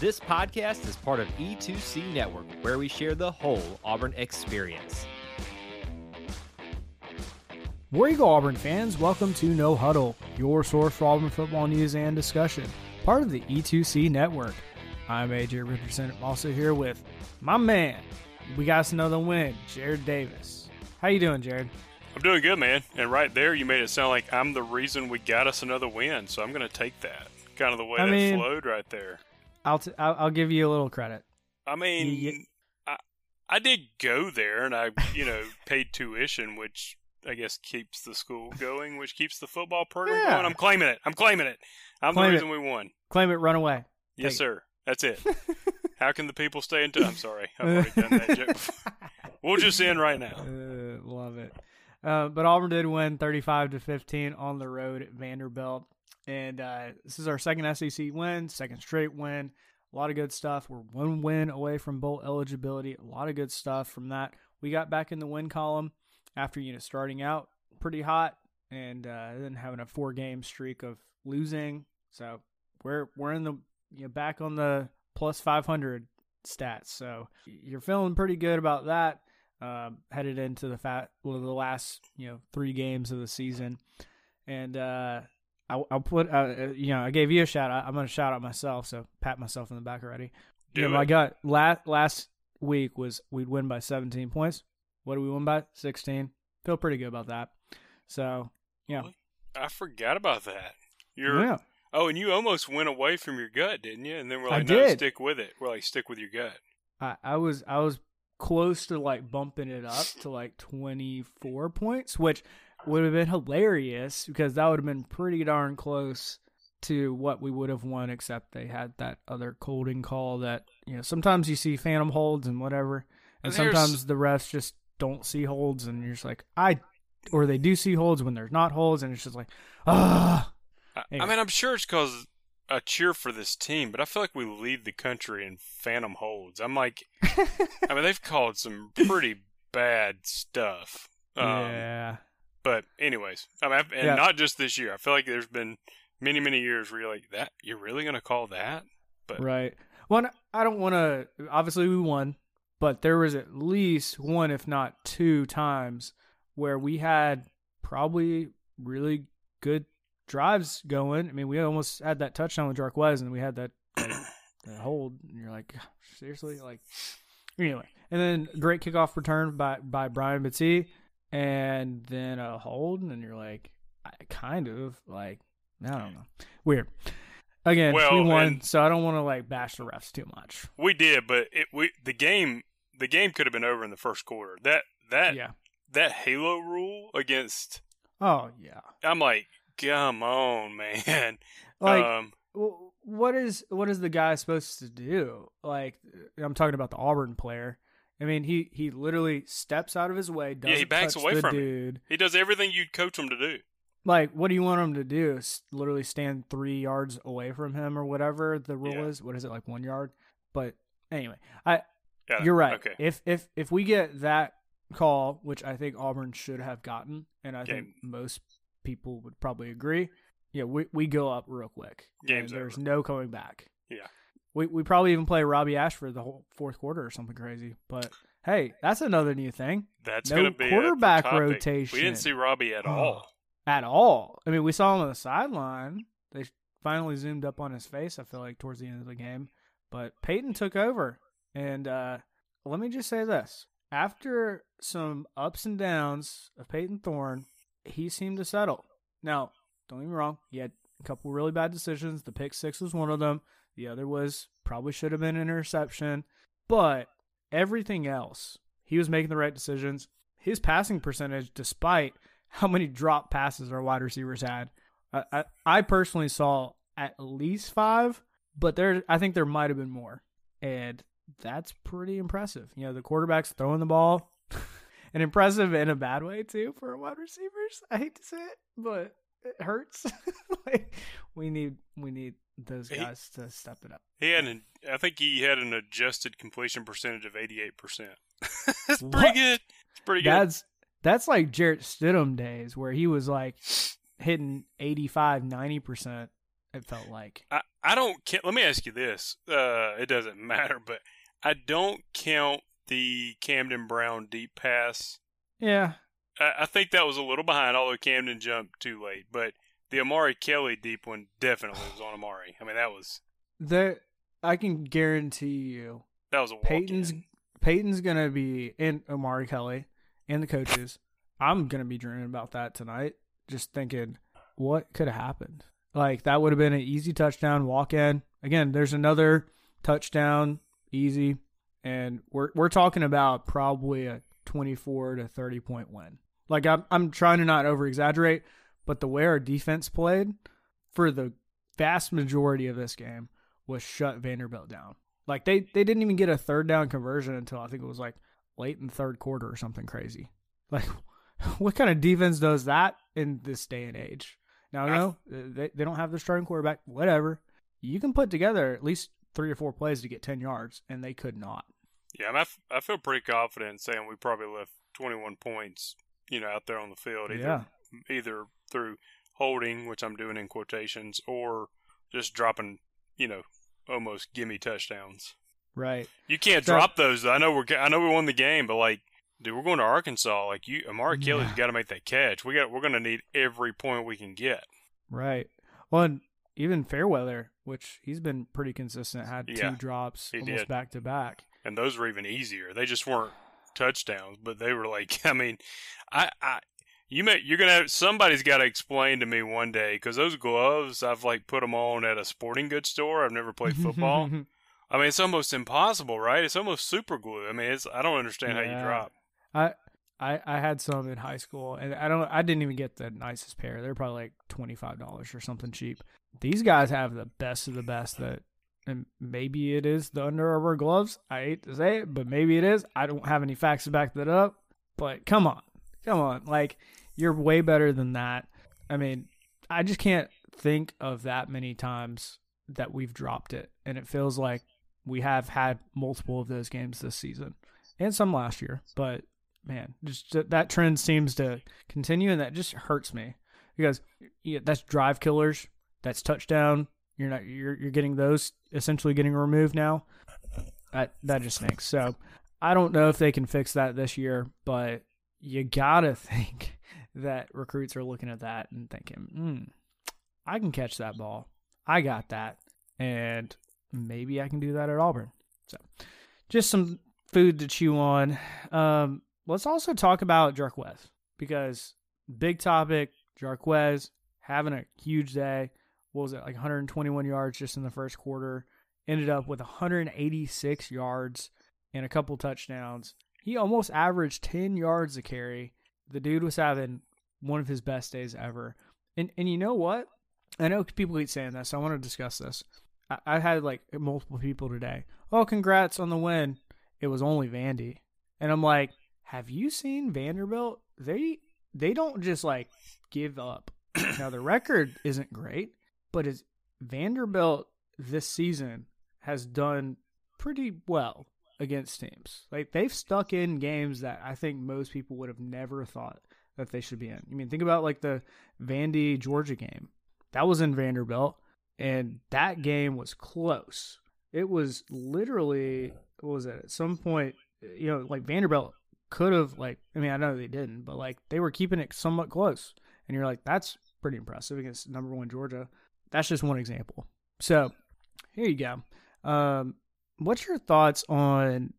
This podcast is part of E2C Network, where we share the whole Auburn experience. War Eagle Auburn fans, welcome to No Huddle, your source for Auburn football news and discussion, part of the E2C Network. I'm AJ Richardson, I'm also here with my man. We got us another win, Jared Davis. How you doing, Jared? I'm doing good, man. And right there, you made it sound like I'm the reason we got us another win. So I'm going to take that. Kind of the way I that mean- flowed right there. I'll t- I'll, I'll give you a little credit. I mean, You- I, I did go there, and I, you know, paid tuition, which I guess keeps the school going, which keeps the football program Yeah. going. I'm claiming it. I'm claiming it. I'm Claim the it. reason we won. Claim it, run away. Yes, Take it. sir. That's it. How can the people stay in touch? I'm sorry. I've already done that joke. before. We'll just end right now. Uh, love it. Uh, but Auburn did win 35 to 15 on the road at Vanderbilt, and uh, this is our second SEC win, second straight win. A lot of good stuff. We're one win away from bowl eligibility. A lot of good stuff from that. We got back in the win column after you know starting out pretty hot and uh, then having a four game streak of losing. So we're we're in the you know back on the plus 500 stats. So you're feeling pretty good about that um, headed into the fat well, the last you know three games of the season, and uh, I'll, I'll put uh, uh, you know I gave you a shout out. I'm gonna shout out myself, so pat myself in the back already. Do know, my gut last last week was we'd win by 17 points. What do we win by? 16. Feel pretty good about that. So yeah, I forgot about that. You're yeah, Oh, and you almost went away from your gut, didn't you? And then we're I like, no, did. stick with it. We're like, stick with your gut. I, I was I was close to like bumping it up to like 24 points, which would have been hilarious because that would have been pretty darn close to what we would have won, except they had that other holding call that you know sometimes you see phantom holds and whatever, and And sometimes the refs just don't see holds, and you're just like I, or they do see holds when there's not holds, and it's just like ah. I, I mean, I'm sure it's because I cheer for this team, but I feel like we lead the country in phantom holds. I'm like, I mean, they've called some pretty bad stuff. Um, yeah. But anyways, I mean, and Yeah. not just this year. I feel like there's been many, many years where you're like, that you're really gonna call that? But Right. Well, I don't want to. Obviously, we won, but there was at least one, if not two, times where we had probably really good drives going. I mean, we almost had that touchdown with Jarquez, and we had that, that, that hold. And you're like, seriously, like. Anyway, and then great kickoff return by by Brian Battie, and then a hold, and you're like, I kind of like, I don't know, weird. Again, we won, so I don't want to like bash the refs too much. we did. But it, we the game the game could have been over in the first quarter. That that Yeah. that Halo rule against Oh yeah. I'm like, come on, man. Like, um, what is what is the guy supposed to do? Like, I'm talking about the Auburn player. I mean, he he literally steps out of his way. Doesn't he backs away the from dude. he does everything you'd coach him to do. Like, what do you want him to do? S- Literally stand three yards away from him or whatever the rule Yeah. is. What is it like one yard? But anyway, I Yeah, you're right. Okay. If if if we get that call, which I think Auburn should have gotten, and I think most people would probably agree, yeah, we we go up real quick. Game's and there's over. no coming back. Yeah. We we probably even play Robbie Ashford the whole fourth quarter or something crazy. But hey, that's another new thing. That's no gonna be quarterback rotation. We didn't see Robbie at Oh. all. at all. I mean, we saw him on the sideline. They finally zoomed up on his face. I feel like towards the end of the game, but Payton took over. And uh, let me just say this: after some ups and downs of Payton Thorne, he seemed to settle. Now, don't get me wrong; he had a couple really bad decisions. The pick six was one of them. The other was probably should have been an interception, but everything else, he was making the right decisions. His passing percentage, despite how many drop passes our wide receivers had, I, I, I personally saw at least five, but there I think there might have been more, and that's pretty impressive. You know, the quarterback's throwing the ball, and impressive in a bad way too for wide receivers. I hate to say it, but it hurts. like we need we need those guys he, to step it up. He had an I think he had an adjusted completion percentage of eighty eight percent. That's pretty what? good. It's pretty good. That's that's like Jarrett Stidham days where he was like hitting 85 90% it felt like. I I don't count. let me ask you this. Uh it doesn't matter, but I don't count the Camden Brown deep pass. Yeah. I, I think that was a little behind, although Camden jumped too late. But the Amari Kelly deep one definitely was on Amari. I mean, that was. That I can guarantee you. That was a Payton's Payton's gonna be in Amari Kelly and the coaches. I'm gonna be dreaming about that tonight. Just thinking, what could have happened? Like that would have been an easy touchdown walk in. Again, there's another touchdown easy, and we're we're talking about probably a 24 to 30 point win. Like I'm I'm trying to not over exaggerate, but the way our defense played for the vast majority of this game was shut Vanderbilt down. Like they they didn't even get a third down conversion until I think it was like late in the third quarter or something crazy. Like what kind of defense does that in this day and age? Now, no, uh, they they don't have the starting quarterback. Whatever, you can put together at least three or four plays to get 10 yards, and they could not. Yeah, I, f- I feel pretty confident in saying we probably left 21 points, you know, out there on the field, either, yeah. either through holding, which I'm doing in quotations, or just dropping, you know, almost gimme touchdowns. Right. You can't so, drop those. I know we're I know we won the game, but like, dude, we're going to Arkansas. Like you, Amari Kelly's yeah. got to make that catch. We got we're going to need every point we can get. Right. Well, and even Fairweather, which he's been pretty consistent, had yeah, two drops almost did. back to back. And those were even easier. They just weren't touchdowns, but they were like, I mean, I, I you may you're gonna have somebody's got to explain to me one day because those gloves I've like put them on at a sporting goods store. I've never played football. I mean, it's almost impossible, right? It's almost super glue. I mean, it's I don't understand yeah. how you drop. I I I had some in high school, and I don't I didn't even get the nicest pair. They're probably like twenty five dollars or something cheap these guys have the best of the best that and maybe it is the Under Armour gloves. I hate to say it, but maybe it is. I don't have any facts to back that up. But come on. Come on. Like, you're way better than that. I mean, I just can't think of that many times that we've dropped it. And it feels like we have had multiple of those games this season and some last year. But man, just that trend seems to continue and that just hurts me because yeah, that's drive killers that's touchdown. You're not you're you're getting those essentially getting removed now. That that just stinks. So I don't know if they can fix that this year, but you gotta think that recruits are looking at that and thinking, mm, I can catch that ball. I got that, and maybe I can do that at Auburn. So, just some food to chew on. Um, let's also talk about Jarquez because big topic. Jarquez having a huge day what was it like 121 yards just in the first quarter. Ended up with 186 yards and a couple touchdowns. He almost averaged 10 yards a carry. The dude was having one of his best days ever. And and you know what? I know people keep saying this. So I want to discuss this. I, I had like multiple people today. Oh, congrats on the win. It was only Vandy, and I'm like, have you seen Vanderbilt? They they don't just like give up. now the record isn't great, but is Vanderbilt this season has done pretty well against teams. Like they've stuck in games that I think most people would have never thought that they should be in. I mean, think about like the Vandy Georgia game. That was in Vanderbilt and that game was close. It was literally what was it? At some point, you know, like Vanderbilt could have like I mean, I know they didn't, but like they were keeping it somewhat close. and you're like, that's pretty impressive against number one Georgia. That's just one example. So here you go. Um, what's your thoughts on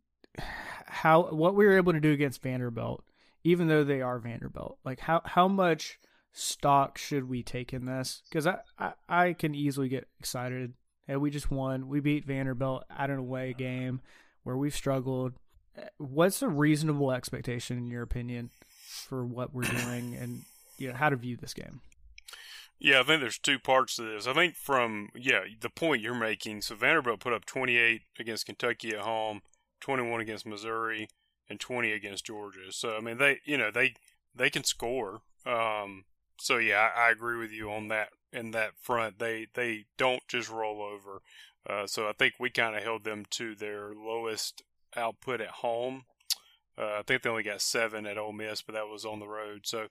how what we were able to do against Vanderbilt, even though they are Vanderbilt? Like how how much stock should we take in this? Because I, I I can easily get excited. Hey, we just won. We beat Vanderbilt at an away game where we've struggled. Eh, what's a reasonable expectation in your opinion for what we're doing and you know how to view this game? Yeah, I think there's two parts to this. I think from yeah, the point you're making. So Vanderbilt put up 28 against Kentucky at home, 21 against Missouri, and 20 against Georgia. So I mean, they you know they they can score. Um, so yeah, I, I agree with you on that. In that front, they they don't just roll over. Uh, so I think we kind of held them to their lowest output at home. Uh, I think they only got seven at Ole Miss, but that was on the road. So,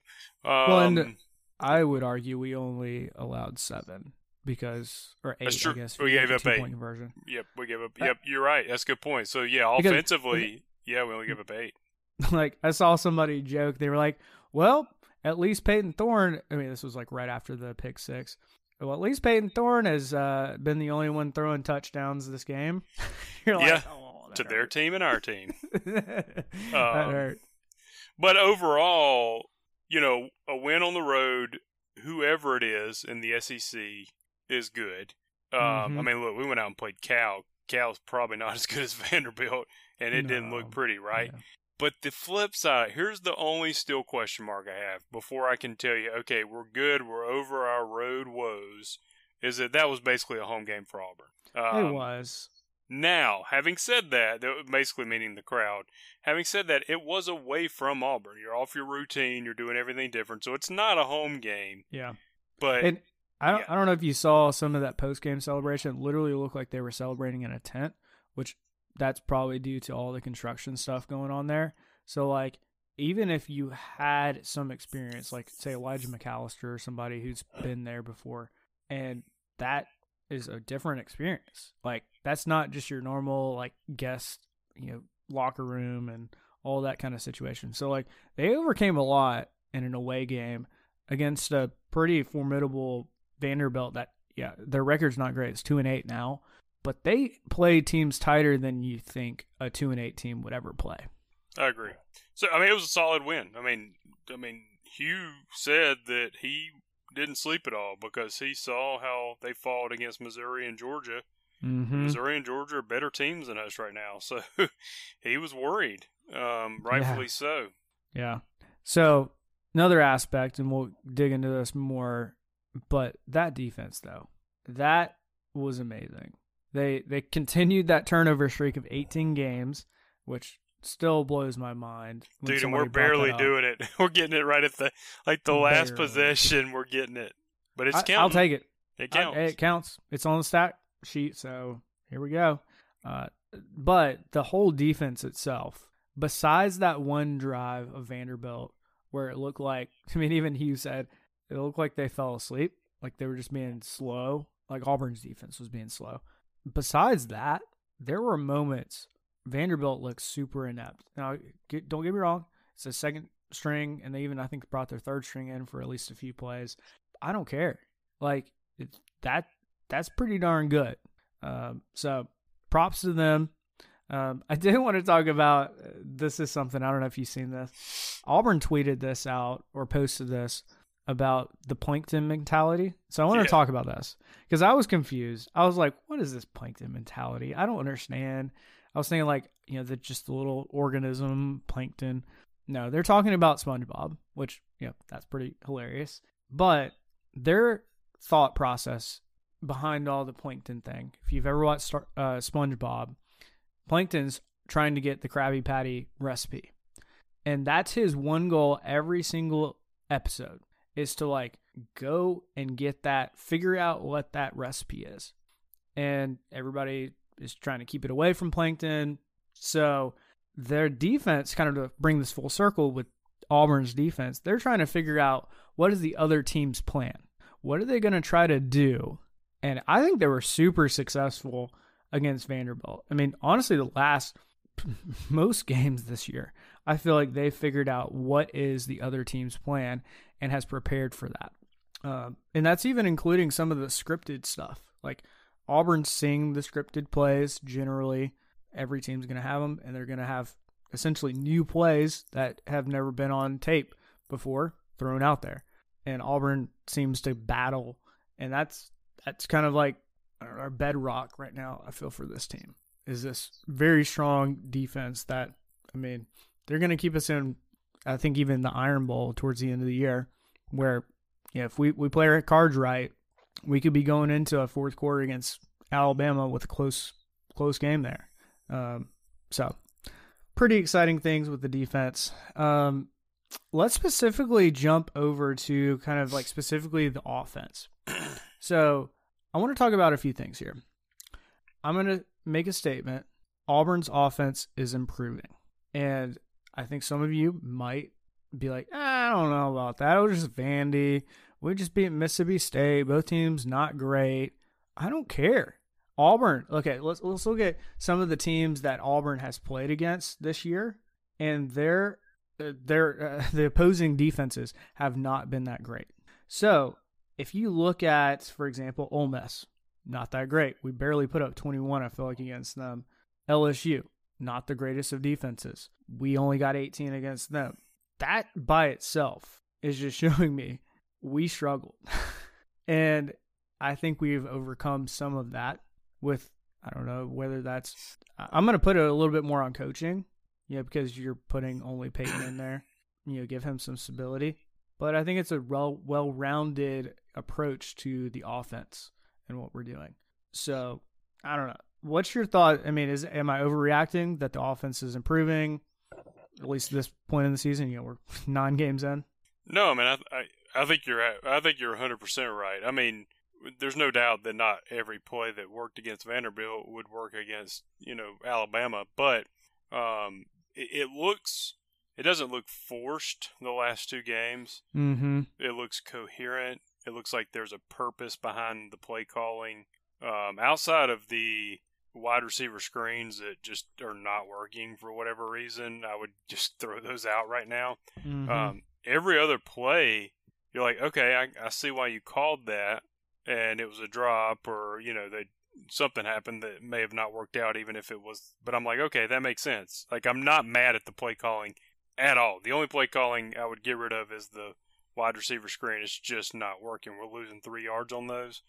um, well, and I would argue we only allowed seven because or eight. That's true. I guess We gave up eight. Point conversion. Yep, we gave up. Uh, Yep, you're right. That's a good point. So yeah, Because- offensively, yeah, we only gave up eight. like I saw somebody joke. They were like, "Well, at least Payton Thorne." I mean, this was like right after the pick six. Well, at least Payton Thorne has uh, been the only one throwing touchdowns this game. You're like, Yeah, oh, that To their team and our team. that Um, hurt. But overall, you know, a win on the road, whoever it is in the SEC, is good. Um, I Mhm. mean, look, we went out and played Cal. Cal's probably not as good as Vanderbilt, and it didn't look pretty, right? Yeah. But the flip side, here's the only still question mark I have before I can tell you, okay, we're good, we're over our road woes, is that that was basically a home game for Auburn. Um, it was. Now, having said that, basically meaning the crowd, having said that, it was away from Auburn. You're off your routine, you're doing everything different, so it's not a home game. Yeah. But And I don't, yeah. I don't know if you saw some of that post game celebration. It literally looked like they were celebrating in a tent, which that's probably due to all the construction stuff going on there. So like even if you had some experience, like say Elijah McAllister or somebody who's been there before, and that is a different experience. Like that's not just your normal like guest, you know, locker room and all that kind of situation. So like they overcame a lot in an away game against a pretty formidable Vanderbilt that yeah, their record's not great. It's 2 and 8 now, but they play teams tighter than you think a 2 and 8 team would ever play. I agree. So I mean, it was a solid win. I mean, I mean, Hugh said that he didn't sleep at all because he saw how they fought against Missouri and Georgia. Mhm. Missouri and Georgia are better teams than us right now, so he was worried, um, rightfully so. Yeah. So, another aspect and we'll dig into this more, but that defense though. That was amazing. They they continued that turnover streak of 18 games, which still blows my mind. Dude, and we're somebody brought that barely doing it. We're getting it right at the like the last Barely. possession. We're getting it, but it's I, counting. I'll take it. It I- counts. it counts. It's on the stat sheet, so here we go. Uh, but the whole defense itself, besides that one drive of Vanderbilt where it looked like, I mean, even Hugh said it looked like they fell asleep, like they were just being slow, like Auburn's defense was being slow. Besides that, there were moments Vanderbilt looks super inept. Now, get, don't get me wrong, it's a second string, and they even I think brought their third string in for at least a few plays. I don't care. Like it, that, that's pretty darn good. Um, so props to them. Um, I did want to talk about uh, this is something I don't know if you've seen this. Auburn tweeted this out or posted this about the plankton mentality. So I want Yeah. to talk about this because I was confused. I was like, "What is this plankton mentality? I don't understand." I was thinking like, you know, that just the little organism plankton. No, they're talking about SpongeBob, which you know that's pretty hilarious. But their thought process behind all the plankton thing. If you've ever watched Star- uh, SpongeBob, Plankton's trying to get the Krabby Patty recipe. And that's his one goal every single episode is to like go and get that, figure out what that recipe is. And everybody is trying to keep it away from Plankton. So their defense, kind of to bring this full circle with Auburn's defense, they're trying to figure out what is the other team's plan? What are they going to try to do? And I think they were super successful against Vanderbilt. I mean, honestly, the last most games this year, I feel like they figured out what is the other team's plan. and has prepared for that. Um, and that's even including some of the scripted stuff. Like Auburn's seeing the scripted plays generally. Every team's going to have them, and they're going to have essentially new plays that have never been on tape before thrown out there. And Auburn seems to battle, and that's that's kind of like our bedrock right now. I feel for this team is this very strong defense that I mean they're going to keep us in. I think even the Iron Bowl towards the end of the year, where yeah, if we we play our cards right, we could be going into a fourth quarter against Alabama with a close close game there. Um, so pretty exciting things with the defense. Um, let's specifically jump over to kind of like specifically the offense. So I want to talk about a few things here. I'm going to make a statement. Auburn's offense is improving. And I think some of you might be like, I don't know about that. It was just Vandy. We just beat Mississippi State. Both teams not great. I don't care. Auburn. Okay, let's let's look at some of the teams that Auburn has played against this year, and their their uh, the opposing defenses have not been that great. So if you look at, for example, Ole Miss, not that great. We barely put up 21. I feel like against them. LSU, not the greatest of defenses. We only got 18 against them. That by itself is just showing me we struggled. and I think we've overcome some of that with I don't know whether that's I'm going to put it a little bit more on coaching. Yeah, because you're putting only Payton in there. You know, give him some stability. But I think it's a well well-rounded approach to the offense and what we're doing. So, I don't know. What's your thought? I mean, is am I overreacting that the offense is improving? At least at this point in the season, you know, we're nine games in. No, I mean, I, I, I think you're, I think you're 100 percent right. I mean, there's no doubt that not every play that worked against Vanderbilt would work against you know Alabama, but um, it, it, looks it doesn't look forced the last two games. Mm-hmm. It looks coherent. It looks like there's a purpose behind the play calling. Um, outside of the wide receiver screens that just are not working for whatever reason, I would just throw those out right now. Mm-hmm. Um, every other play, you're like, okay, I, I see why you called that and it was a drop or you know they something happened that may have not worked out even if it was but I'm like okay that makes sense. Like I'm not mad at the play calling at all. The only play calling I would get rid of is the wide receiver screen. It's just not working. We're losing 3 yards on those.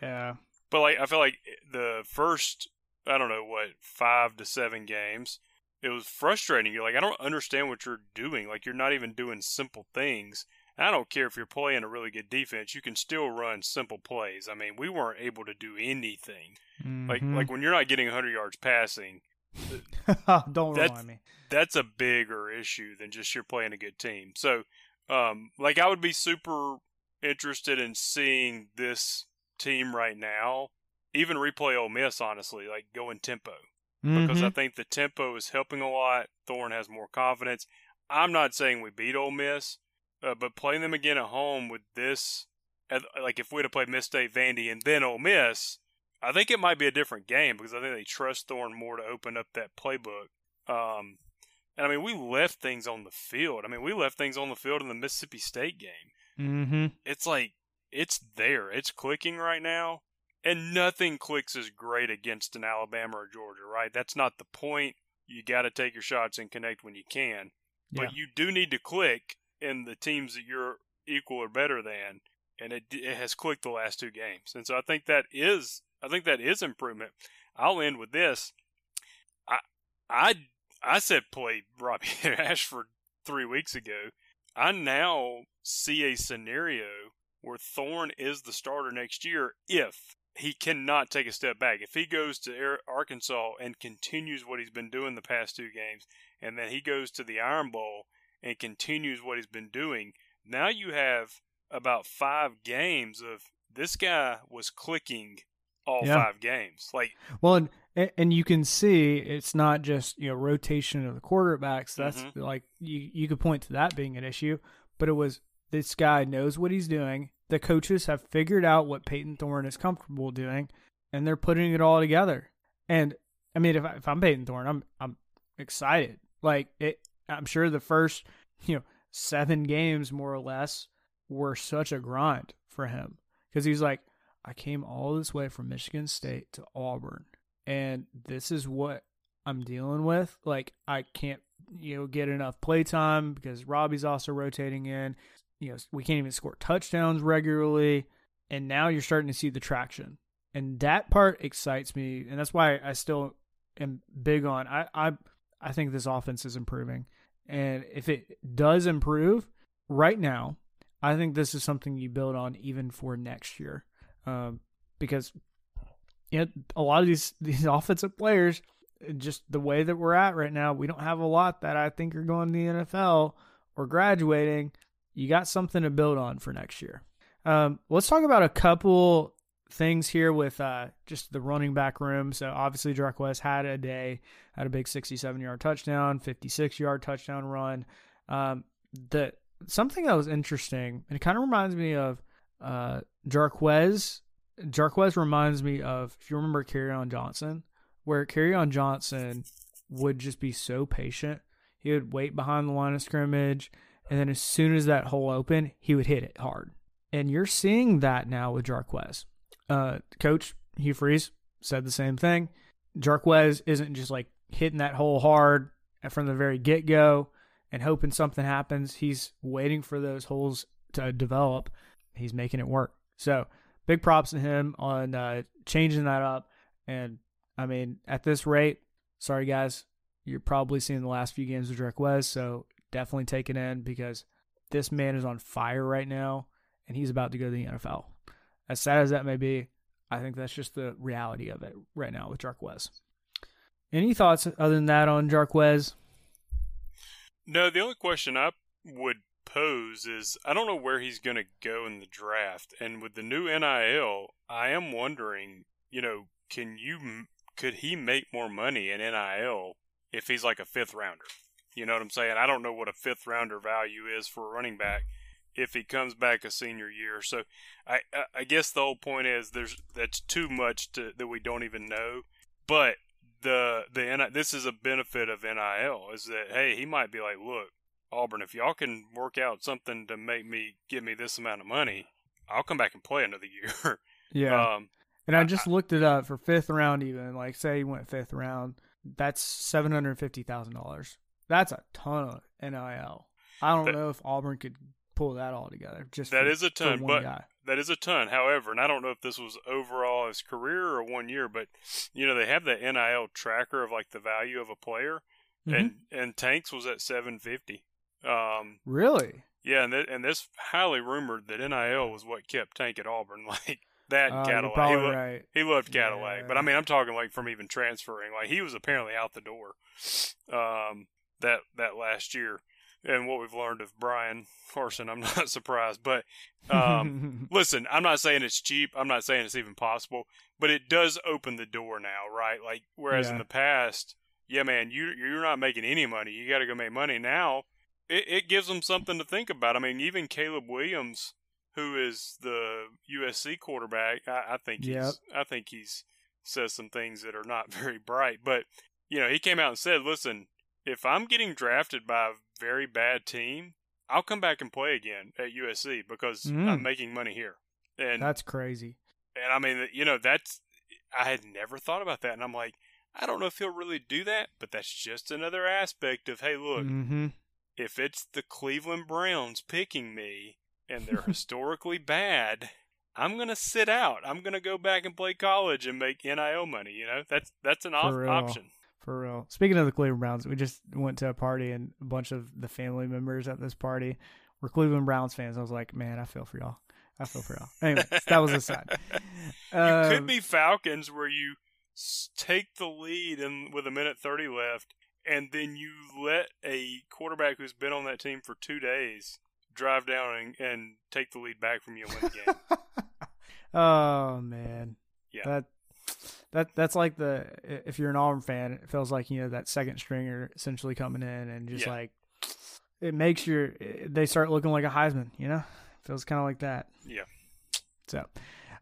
Yeah. But like I feel like the first I don't know what 5 to 7 games it was frustrating. You're like I don't understand what you're doing. Like you're not even doing simple things I don't care if you're playing a really good defense, you can still run simple plays. I mean, we weren't able to do anything. Mm-hmm. Like like when you're not getting 100 yards passing, don't that's, remind me. That's a bigger issue than just you're playing a good team. So, um, like I would be super interested in seeing this team right now, even replay Ole Miss. Honestly, like go in tempo mm-hmm. because I think the tempo is helping a lot. Thorne has more confidence. I'm not saying we beat Ole Miss, uh, but playing them again at home with this, like if we'd have played Miss State, Vandy, and then Ole Miss, I think it might be a different game because I think they trust Thorne more to open up that playbook. Um, and I mean, we left things on the field. I mean, we left things on the field in the Mississippi State game. Mm-hmm. It's like it's there. It's clicking right now, and nothing clicks as great against an Alabama or Georgia, right? That's not the point. You got to take your shots and connect when you can, Yeah. but you do need to click in the teams that you're equal or better than, and it, it has clicked the last two games. And so I think that is I think that is improvement. I'll end with this. I I I said play Robbie Ashford three weeks ago. I now see a scenario where Thorne is the starter next year if he cannot take a step back. If he goes to Arkansas and continues what he's been doing the past two games, and then he goes to the Iron Bowl and continues what he's been doing, now you have about five games of this guy was clicking all Yeah. five games. Like, Well, and and you can see it's not just you know rotation of the quarterbacks. That's Mhm. like you you could point to that being an issue, but it was this guy knows what he's doing. The coaches have figured out what Payton Thorne is comfortable doing, and they're putting it all together. And I mean, if, I, if I'm Payton Thorne, I'm I'm excited. Like it, I'm sure the first you know seven games more or less were such a grind for him because he's like, I came all this way from Michigan State to Auburn, and this is what I'm dealing with. Like, I can't, you know, get enough playtime because Robbie's also rotating in. You know, we can't even score touchdowns regularly, and now you're starting to see the traction, and that part excites me, and that's why I still am big on. I I I think this offense is improving, and if it does improve right now, I think this is something you build on even for next year, um, because you know a lot of these these offensive players, just the way that we're at right now, we don't have a lot that I think are going to the NFL or graduating. You got something to build on for next year. Um, let's talk about a couple things here with uh, just the running back room. So obviously, Drake Jarquez had a day, had a big 67 yard touchdown, 56 yard touchdown run. Um, the something that was interesting, and it kind of reminds me of uh, Jarquez. Jarquez reminds me of if you remember Kerryon Johnson, where Kerryon Johnson would just be so patient. He would wait behind the line of scrimmage, and then as soon as that hole opened, he would hit it hard. And you're seeing that now with Jarquez. Uh, Coach Hugh Freeze said the same thing. Jarquez isn't just like hitting that hole hard from the very get go and hoping something happens. He's waiting for those holes to develop. He's making it work. So big props to him on uh, changing that up. And I mean, at this rate, sorry guys, you're probably seeing the last few games of Jarquez. So definitely take it in because this man is on fire right now and he's about to go to the NFL. As sad as that may be, I think that's just the reality of it right now with Jarquez. Any thoughts other than that on Jarquez? No, the only question I would pose is I don't know where he's going to go in the draft, and with the new NIL, I am wondering, you know, can you could he make more money in NIL if he's like a fifth rounder? You know what I'm saying? I don't know what a fifth rounder value is for a running back if he comes back a senior year. So I I guess the whole point is there's that's too much to, that we don't even know. But the the this is a benefit of NIL is that hey he might be like look Auburn if y'all can work out something to make me give me this amount of money I'll come back and play another year. yeah. Um, and I just I, looked it up for fifth round even like say you went fifth round that's seven hundred fifty thousand dollars. That's a ton of NIL. I don't that, know if Auburn could pull that all together. Just that for, is a ton, but guy. that is a ton. However, and I don't know if this was overall his career or one year, but you know they have the NIL tracker of like the value of a player, mm-hmm. and and Tanks was at seven fifty. Um, really? Yeah, and th- and this highly rumored that NIL was what kept Tank at Auburn, like that uh, Cadillac. He, lo- right. he loved Cadillac, yeah. but I mean, I'm talking like from even transferring. Like he was apparently out the door, um, that that last year and what we've learned of Bryan Harsin, I'm not surprised. But um, listen, I'm not saying it's cheap. I'm not saying it's even possible, but it does open the door now, right? Like whereas yeah. in the past, yeah, man, you you're not making any money. You got to go make money now. It, it gives them something to think about. I mean, even Caleb Williams, who is the USC quarterback, I, I think yep. he's I think he's says some things that are not very bright, but you know, he came out and said, "Listen, if I'm getting drafted by very bad team, I'll come back and play again at USC because mm. I'm making money here. And that's crazy. And I mean, you know, that's I had never thought about that, and I'm like, I don't know if he'll really do that, but that's just another aspect of hey, look, mm-hmm. if it's the Cleveland Browns picking me and they're historically bad. I'm gonna sit out. I'm gonna go back and play college and make NIL money. You know, that's that's an op- option. For real. Speaking of the Cleveland Browns, we just went to a party and a bunch of the family members at this party were Cleveland Browns fans. I was like, man, I feel for y'all. I feel for y'all. Anyway, that was a Um, you could be Falcons where you take the lead and with a minute 30 left and then you let a quarterback who's been on that team for two days drive down and, and take the lead back from you and win the game. oh man. Yeah. That that that's like the if you're an Auburn fan, it feels like you know that second stringer essentially coming in and just yeah. like it makes your they start looking like a Heisman. You know, feels kind of like that. Yeah. So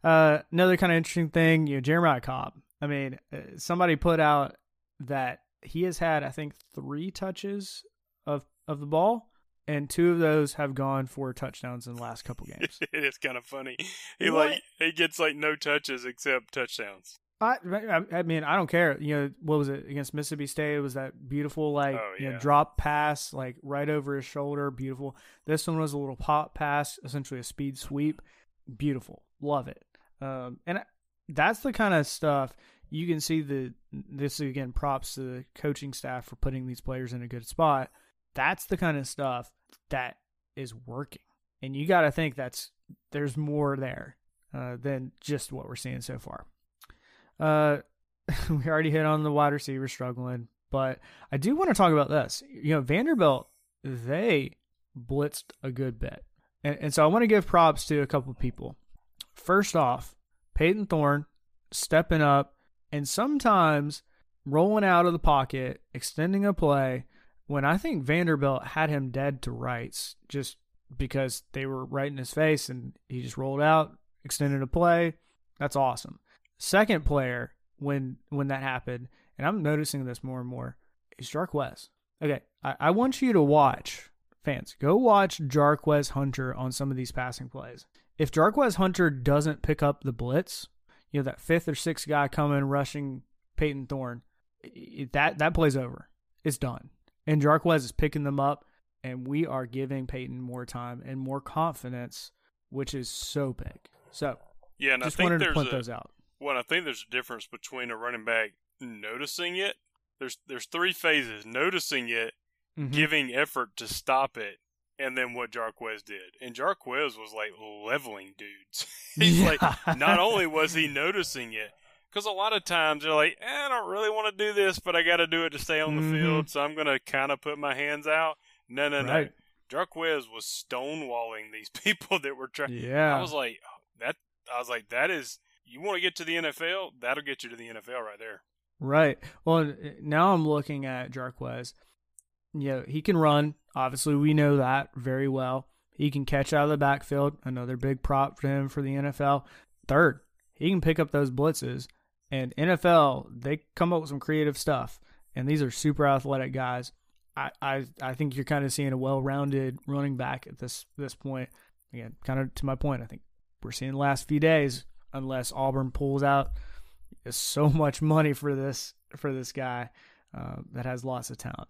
uh, another kind of interesting thing, you know, Jeremiah Cobb. I mean, uh, somebody put out that he has had I think three touches of of the ball and two of those have gone for touchdowns in the last couple games. it is kind of funny. He What? like he gets like no touches except touchdowns. I, I mean, I don't care. You know, what was it against Mississippi State? It was that beautiful, like, Oh, you know, drop pass, like right over his shoulder. Beautiful. This one was a little pop pass, essentially a speed sweep. Beautiful. Love it. Um, and that's the kind of stuff you can see the, this again, props to the coaching staff for putting these players in a good spot. That's the kind of stuff that is working. And you got to think that's, there's more there uh, than just what we're seeing so far. Uh, we already hit on the wide receiver struggling, but I do want to talk about this. You know, Vanderbilt, they blitzed a good bit. And, and so I want to give props to a couple of people. First off, Payton Thorne stepping up and sometimes rolling out of the pocket, extending a play when I think Vanderbilt had him dead to rights just because they were right in his face and he just rolled out, extended a play. That's awesome. Second player when when that happened, and I'm noticing this more and more, is Jarquez. Okay, I, I want you to watch, fans, go watch Jarquez Hunter on some of these passing plays. If Jarquez Hunter doesn't pick up the blitz, you know, that fifth or sixth guy coming rushing Payton Thorne, i- that that play's over. It's done. And Jarquez is picking them up, and we are giving Payton more time and more confidence, which is so big. So Yeah, and just I think wanted to point a, those out. Well, I think there's a difference between a running back noticing it. There's there's three phases: noticing it, Mhm. giving effort to stop it, and then what Jarquez did. And Jarquez was like leveling dudes. He's like, not only was he noticing it, because a lot of times they're like, eh, I don't really want to do this, but I got to do it to stay on the Mhm. field, so I'm gonna kind of put my hands out. No, no, no. Jarquez was stonewalling these people that were trying. Yeah. I was like, that. I was like, that is. You want to get to the NFL? That'll get you to the NFL right there. Right. Well, now I'm looking at Jarquez. You know, he can run. Obviously, we know that very well. He can catch out of the backfield. Another big prop for him for the NFL. Third, he can pick up those blitzes. And NFL, they come up with some creative stuff. And these are super athletic guys. I, I, I think you're kind of seeing a well-rounded running back at this this point. Again, kind of to my point, I think we're seeing the last few days, unless Auburn pulls out so much money for this for this guy uh, that has lots of talent.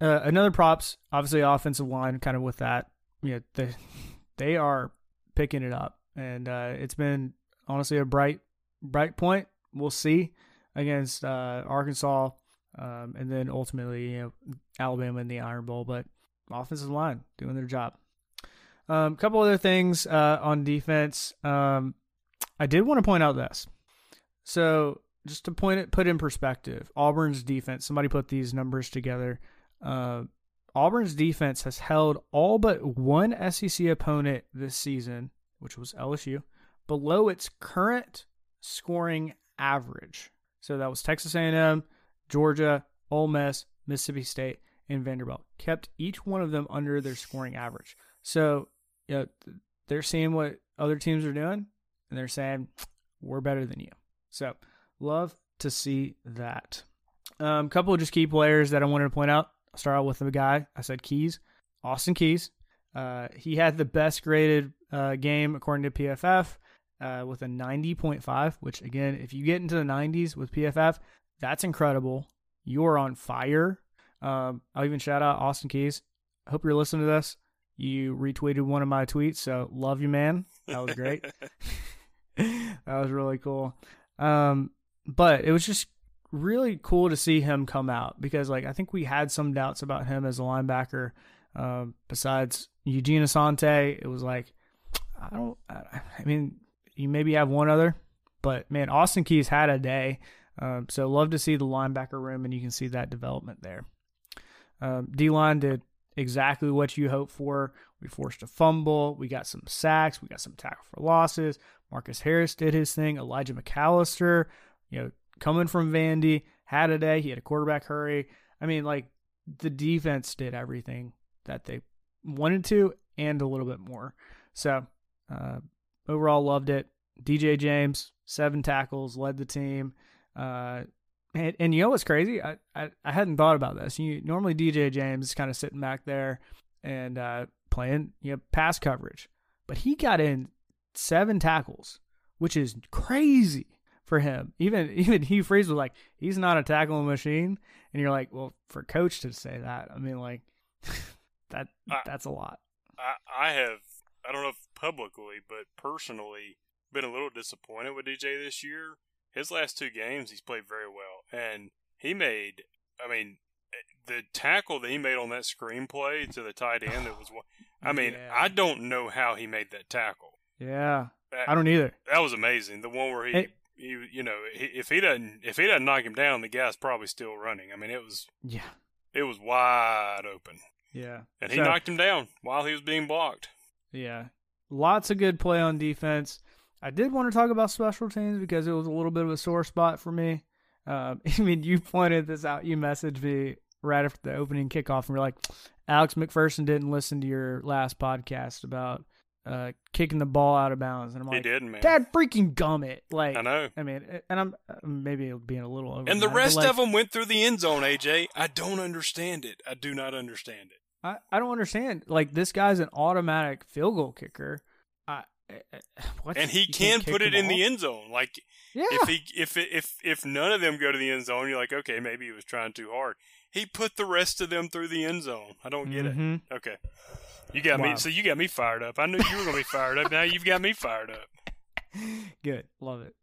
Uh, another props, obviously offensive line, kind of with that. You know, they they are picking it up, and uh, it's been honestly a bright bright point. We'll see against uh, Arkansas, um, and then ultimately you know Alabama in the Iron Bowl. But offensive line doing their job. A um, couple other things uh, on defense. Um, I did want to point out this. So just to point it, put in perspective, Auburn's defense. Somebody put these numbers together. Uh, Auburn's defense has held all but one SEC opponent this season, which was LSU, below its current scoring average. So that was Texas A&M, Georgia, Ole Miss, Mississippi State, and Vanderbilt. Kept each one of them under their scoring average. So you know, they're seeing what other teams are doing, and they're saying we're better than you. So love to see that. A um, couple of just key players that I wanted to point out. I'll start out with the guy I said Keys, Austin Keys. Uh, he had the best graded uh, game according to PFF uh, with a 90.5. Which again, if you get into the 90s with PFF, that's incredible. You are on fire. Um, I'll even shout out Austin Keys. I hope you're listening to this. You retweeted one of my tweets, so love you, man. That was great. that was really cool. Um, but it was just really cool to see him come out because, like, I think we had some doubts about him as a linebacker. Um, besides Eugene Asante, it was like, I don't, I I mean, you maybe have one other, but man, Austin Keys had a day. Um, so love to see the linebacker room, and you can see that development there. Um, D line did exactly what you hope for. We forced a fumble. We got some sacks. We got some tackle for losses. Marcus Harris did his thing. Elijah McAllister, you know, coming from Vandy, had a day. He had a quarterback hurry. I mean, like the defense did everything that they wanted to and a little bit more. So uh, overall, loved it. DJ James, seven tackles, led the team. Uh, and, and you know what's crazy? I, I, I hadn't thought about this. You normally DJ James is kind of sitting back there, and uh, playing you know pass coverage, but he got in seven tackles, which is crazy for him. Even even Hugh Freeze was like, he's not a tackling machine, and you're like, well, for coach to say that, I mean, like that I- that's a lot. I, I have, I don't know if publicly, but personally, been a little disappointed with DJ this year. His last two games, he's played very well, and he made. I mean, the tackle that he made on that screenplay to the tight end that was. I mean, Yeah. I don't know how he made that tackle. Yeah, That, I don't either. that was amazing. The one where he, Hey. he you know, he, if he doesn't, if he doesn't knock him down, the guy's probably still running. I mean, it was, Yeah, it was wide open, yeah, and he So- knocked him down while he was being blocked. Yeah. Lots of good play on defense. I did want to talk about special teams because it was a little bit of a sore spot for me. Um, I mean, you pointed this out. You messaged me right after the opening kickoff, and we're like, Alex McPherson didn't listen to your last podcast about uh, kicking the ball out of bounds. And I'm like, he like, didn't, man. Dad freaking gummit. Like, I know. I mean, and I'm uh, maybe being a little over. And the rest of them went through the end zone, AJ. I don't understand it. I do not understand it. I, I don't understand. Like, this guy's an automatic field goal kicker. I, I- I- what? And he You can put it in the end zone. Like Yeah. if he if if if none of them go to the end zone, you're like, okay, maybe he was trying too hard. He put the rest of them through the end zone. I don't get Mhm. it. Okay. You got Wow. me. So you got me fired up. I knew you were gonna be fired up. Now you've got me fired up. Good, love it.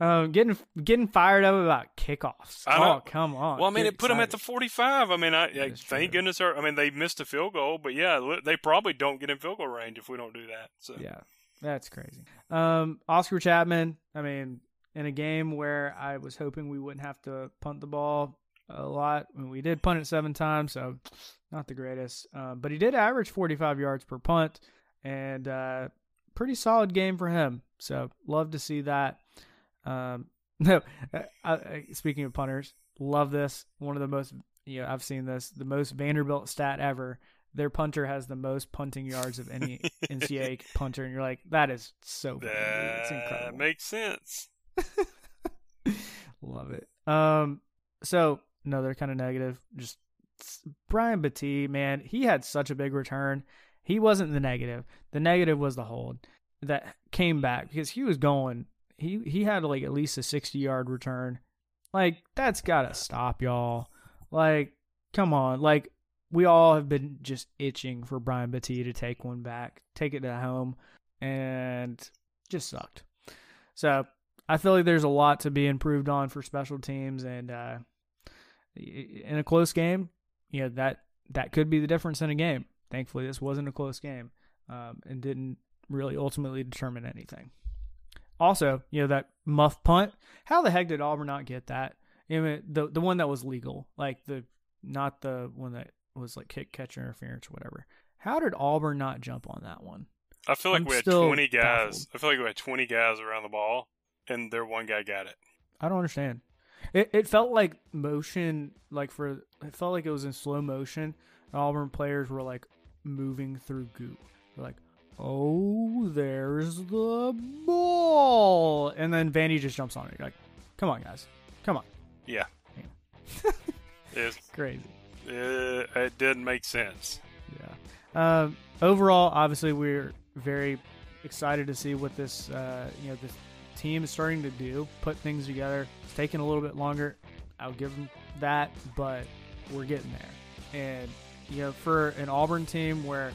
Um, getting getting fired up about kickoffs. Oh, come on. Well, I mean, Get it put them at the 45. I mean, I, I thank true. goodness. I mean, they missed a field goal, but yeah, they probably don't get in field goal range if we don't do that. So Yeah, that's crazy. Um, Oscar Chapman. I mean, in a game where I was hoping we wouldn't have to punt the ball a lot, we did punt it seven times, so not the greatest. Um, but he did average 45 yards per punt, and uh, pretty solid game for him. So love to see that. Um, no, uh, I, speaking of punters, love this. One of the most, you know, I've seen this, the most Vanderbilt stat ever. Their punter has the most punting yards of any NCAA punter, and you're like, that is so funny. dude. It's that incredible. makes sense. Love it. Um, so another kind of negative, just Brian Battie, man, he had such a big return. He wasn't the negative. The negative was the hold that came back because he was going. He he had like at least a sixty yard return. Like that's gotta stop, y'all. Like, come on. Like we all have been just itching for Brian Battie to take one back, take it to home, and just sucked. So I feel like there's a lot to be improved on for special teams, and uh, in a close game, you know that that could be the difference in a game. Thankfully, this wasn't a close game, um, and didn't really ultimately determine anything. Also, you know that muff punt. How the heck did Auburn not get that? I mean, the the one that was legal, like the not the one that was like kick catch interference or whatever. How did Auburn not jump on that one? I feel like I'm we had 20 guys. baffled. I feel like we had 20 guys around the ball, and their one guy got it. I don't understand. It it felt like motion, like for it felt like it was in slow motion. And Auburn players were like moving through goo. They're like, oh, there's the ball, and then Vandy just jumps on it. You're like, come on, guys, come on, Yeah. It's, crazy. uh, it didn't make sense. Yeah. Um, overall, obviously, we're very excited to see what this, uh, you know, this team is starting to do, put things together. It's taking a little bit longer. I'll give them that, but we're getting there. And you know, for an Auburn team where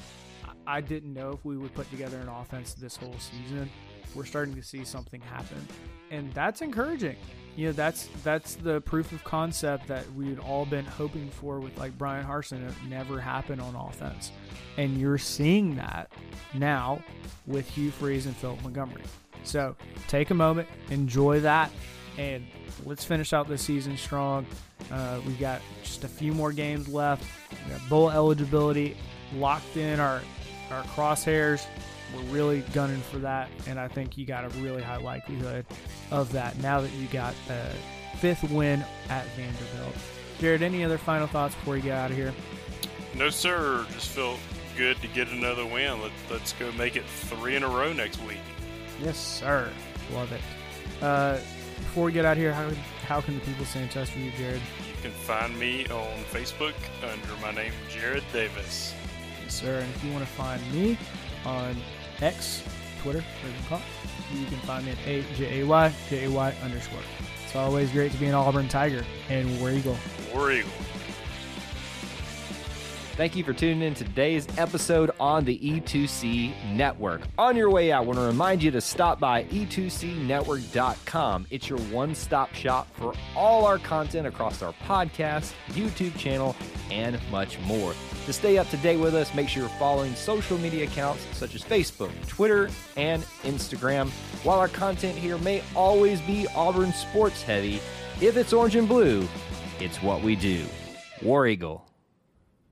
I didn't know if we would put together an offense this whole season, we're starting to see something happen, and that's encouraging. You know, that's that's the proof of concept that we'd all been hoping for with like Bryan Harsin. It never happened on offense, and you're seeing that now with Hugh Freeze and Philip Montgomery. So take a moment, enjoy that, and let's finish out this season strong. Uh, we've got just a few more games left. We got bowl eligibility locked in our our crosshairs. We're really gunning for that, and I think you got a really high likelihood of that now that you got a fifth win at Vanderbilt. Jared, any other final thoughts before you get out of here? No, sir. Just felt good to get another win. Let, let's go make it three in a row next week. Yes, sir. Love it. Uh, before we get out of here, how, how can the people stay in touch with you, Jared? You can find me on Facebook under my name, Jared Davis. Yes, sir. And if you want to find me on X, Twitter, whatever you call it, you can find me at A-J-A-Y, J-A-Y underscore. It's always great to be an Auburn Tiger and War Eagle. War Eagle. Thank you for tuning in today's episode on the E2C Network. On your way out, I want to remind you to stop by e2cnetwork.com. It's your one stop shop for all our content across our podcast, YouTube channel, and much more. To stay up to date with us, make sure you're following social media accounts such as Facebook, Twitter, and Instagram. While our content here may always be Auburn sports heavy, if it's orange and blue, it's what we do. War Eagle.